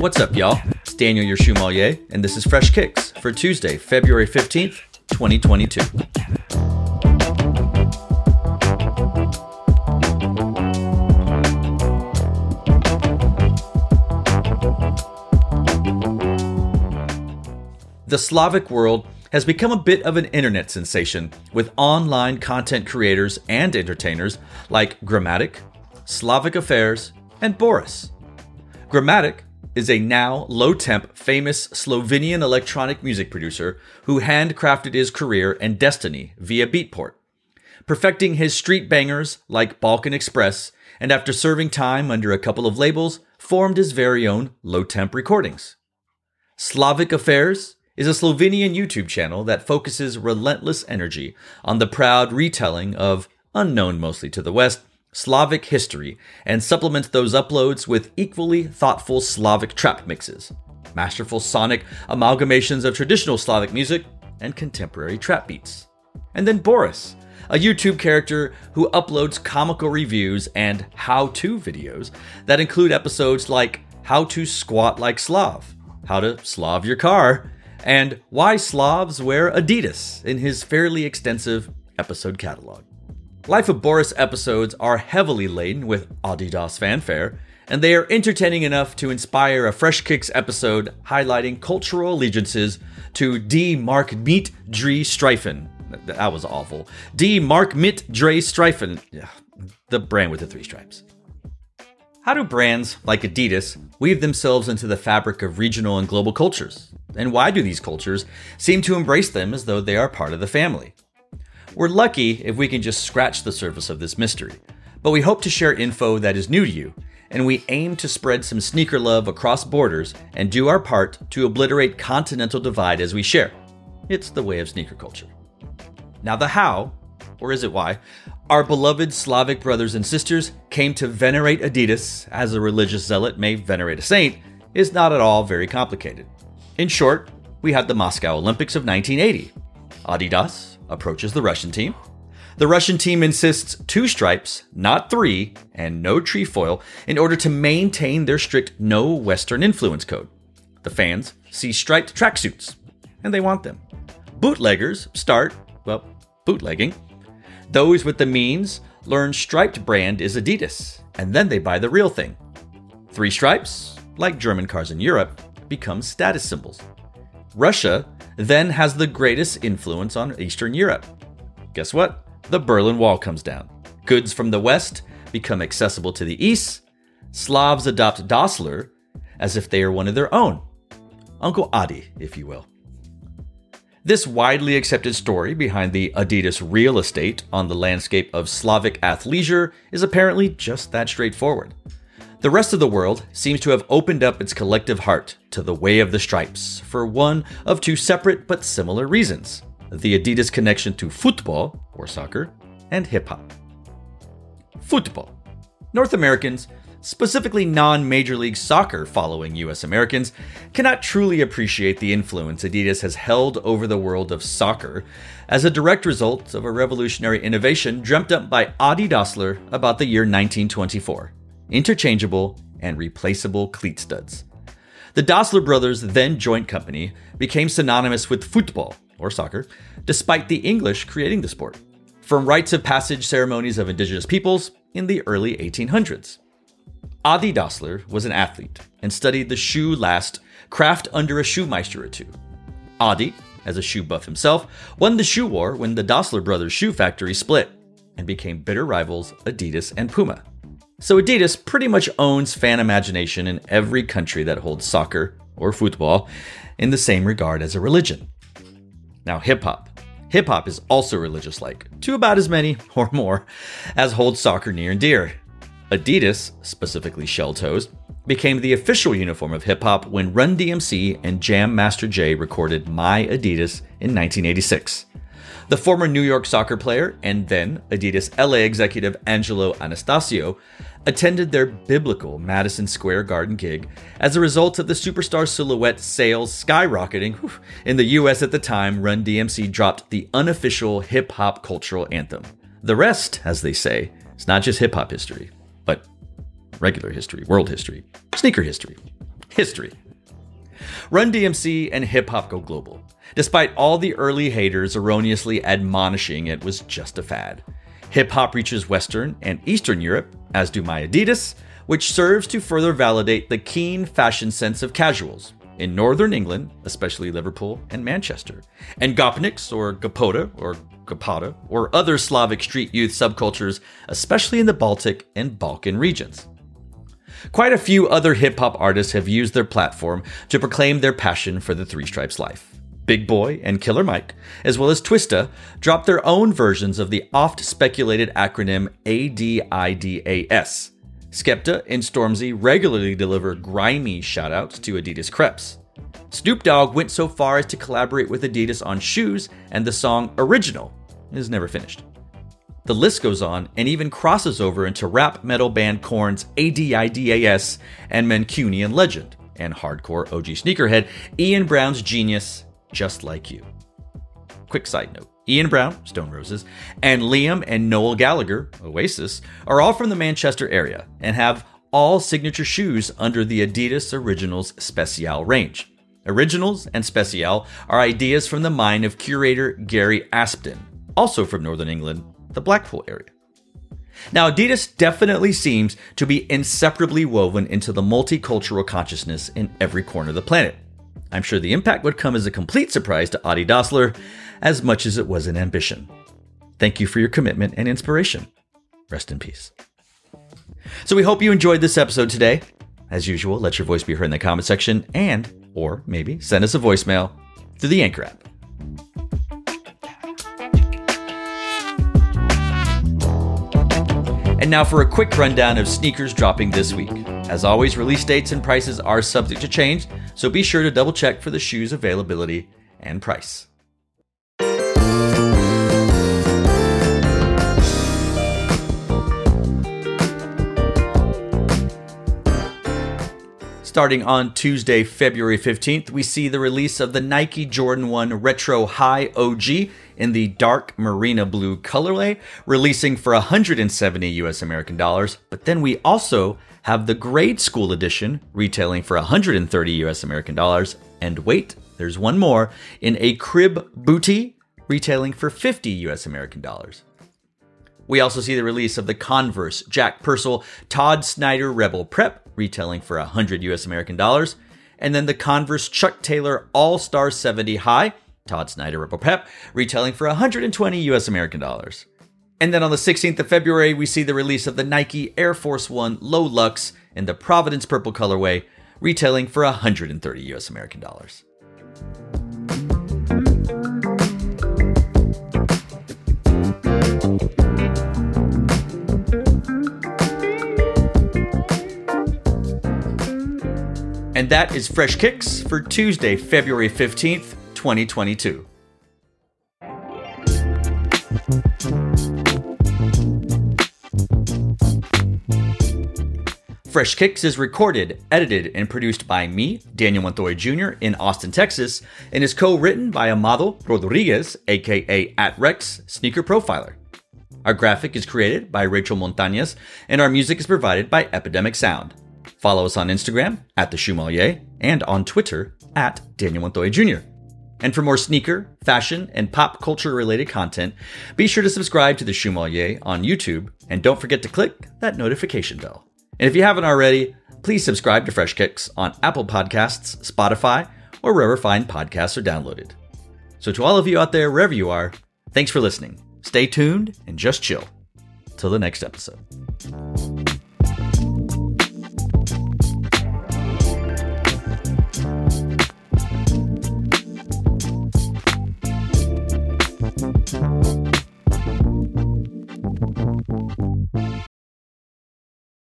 What's up, y'all? It's Daniel, your Shoemalier, and this is Fresh Kicks for Tuesday, February 15th, 2022. The Slavic world has become a bit of an internet sensation with online content creators and entertainers like Gramatik, Slavic Affairs, and Boris. Gramatik is a now low temp, famous Slovenian electronic music producer who handcrafted his career and destiny via Beatport, perfecting his street bangers like Balkan Express, and after serving time under a couple of labels, formed his very own Lowtemp recordings. Slavic Affairs is a Slovenian YouTube channel that focuses relentless energy on the proud retelling of, unknown mostly to the West, Slavic history and supplement those uploads with equally thoughtful Slavic trap mixes, masterful sonic amalgamations of traditional Slavic music and contemporary trap beats. And then Boris, a YouTube character who uploads comical reviews and how to videos that include episodes like How to Squat Like Slav, How to Slav Your Car, and Why Slavs Wear Adidas in his fairly extensive episode catalog. Life of Boris episodes are heavily laden with Adidas fanfare, and they are entertaining enough to inspire a Fresh Kicks episode highlighting cultural allegiances to D. Mark Meet Dre Streifen. That was awful. D. Mark Mit Dre Streifen. The brand with the three stripes. How do brands like Adidas weave themselves into the fabric of regional and global cultures? And why do these cultures seem to embrace them as though they are part of the family? We're lucky if we can just scratch the surface of this mystery, but we hope to share info that is new to you, and we aim to spread some sneaker love across borders and do our part to obliterate continental divide as we share. It's the way of sneaker culture. Now, the how, or is it why, our beloved Slavic brothers and sisters came to venerate Adidas as a religious zealot may venerate a saint is not at all very complicated. In short, we had the Moscow Olympics of 1980. Adidas, approaches the Russian team. The Russian team insists two stripes, not three, and no trefoil in order to maintain their strict no Western influence code. The fans see striped tracksuits, and they want them. Bootleggers start, well, bootlegging. Those with the means learn striped brand is Adidas, and then they buy the real thing. Three stripes, like German cars in Europe, become status symbols. Russia then has the greatest influence on Eastern Europe. Guess what? The Berlin Wall comes down. Goods from the West become accessible to the East. Slavs adopt Dassler as if they are one of their own. Uncle Adi, if you will. This widely accepted story behind the Adidas real estate on the landscape of Slavic athleisure is apparently just that straightforward. The rest of the world seems to have opened up its collective heart to the way of the stripes for one of two separate but similar reasons the Adidas connection to football, or soccer, and hip hop. Football. North Americans, specifically non Major League Soccer following US Americans, cannot truly appreciate the influence Adidas has held over the world of soccer as a direct result of a revolutionary innovation dreamt up by Adi Dassler about the year 1924 interchangeable, and replaceable cleat studs. The Dassler brothers' then joint company became synonymous with football, or soccer, despite the English creating the sport, from rites of passage ceremonies of indigenous peoples in the early 1800s. Adi Dassler was an athlete and studied the shoe last craft under a shoemeister or two. Adi, as a shoe buff himself, won the shoe war when the Dassler brothers' shoe factory split and became bitter rivals Adidas and Puma. So Adidas pretty much owns fan imagination in every country that holds soccer or football in the same regard as a religion. Now, hip hop. Hip hop is also religious like, to about as many or more as hold soccer near and dear. Adidas, specifically Shell Toes, became the official uniform of hip hop when Run DMC and Jam Master Jay recorded My Adidas in 1986. The former New York soccer player and then Adidas LA executive Angelo Anastasio attended their biblical Madison Square Garden gig as a result of the superstar silhouette sales skyrocketing in the US at the time Run DMC dropped the unofficial hip hop cultural anthem. The rest, as they say, is not just hip hop history, but regular history, world history, sneaker history. History. Run DMC and hip hop go global, despite all the early haters erroneously admonishing it was just a fad. Hip hop reaches Western and Eastern Europe, as do my Adidas, which serves to further validate the keen fashion sense of casuals in northern England, especially Liverpool and Manchester, and Gopniks or Gopota or Gopata or other Slavic street youth subcultures, especially in the Baltic and Balkan regions. Quite a few other hip hop artists have used their platform to proclaim their passion for the Three Stripes life. Big Boi, and Killer Mike, as well as Twista, dropped their own versions of the oft speculated acronym ADIDAS. Skepta and Stormzy regularly deliver grimy shoutouts to Adidas Crepes. Snoop Dogg went so far as to collaborate with Adidas on shoes, and the song Original is never finished. The list goes on and even crosses over into rap metal band Korn's ADIDAS and Mancunian legend, and hardcore OG sneakerhead Ian Brown's genius, Just Like You. Quick side note Ian Brown, Stone Roses, and Liam and Noel Gallagher, Oasis, are all from the Manchester area and have all signature shoes under the Adidas Originals Special range. Originals and Special are ideas from the mind of curator Gary Aspden, also from Northern England, the Blackpool area. Now, Adidas definitely seems to be inseparably woven into the multicultural consciousness in every corner of the planet. I'm sure the impact would come as a complete surprise to Adi Dassler as much as it was an ambition. Thank you for your commitment and inspiration. Rest in peace. So we hope you enjoyed this episode today. As usual, let your voice be heard in the comment section and, or maybe, send us a voicemail through the Anchor app. And now for a quick rundown of sneakers dropping this week. As always, release dates and prices are subject to change, so be sure to double check for the shoe's availability and price. Starting on Tuesday, February 15th, we see the release of the Nike Jordan 1 Retro High OG in the dark marina blue colorway, releasing for 170 US American dollars. But then we also have the grade school edition retailing for 130 US American dollars. And wait, there's one more in a crib booty retailing for 50 US American dollars. We also see the release of the Converse Jack Purcell Todd Snyder Rebel Prep, retailing for 100 US American dollars, and then the Converse Chuck Taylor All Star 70 High, Todd Snyder Rebel Prep, retailing for 120 US American dollars. And then on the 16th of February, we see the release of the Nike Air Force One Low Lux in the Providence Purple colorway, retailing for 130 US American dollars. And that is Fresh Kicks for Tuesday, February 15th, 2022. Fresh Kicks is recorded, edited, and produced by me, Daniel Montoya Jr., in Austin, Texas, and is co written by Amado Rodriguez, aka at Rex Sneaker Profiler. Our graphic is created by Rachel Montañez, and our music is provided by Epidemic Sound. Follow us on Instagram at The Shoemalier and on Twitter at Daniel Montoya Jr. And for more sneaker, fashion, and pop culture related content, be sure to subscribe to The Shoemalier on YouTube and don't forget to click that notification bell. And if you haven't already, please subscribe to Fresh Kicks on Apple Podcasts, Spotify, or wherever fine podcasts are downloaded. So, to all of you out there, wherever you are, thanks for listening. Stay tuned and just chill. Till the next episode.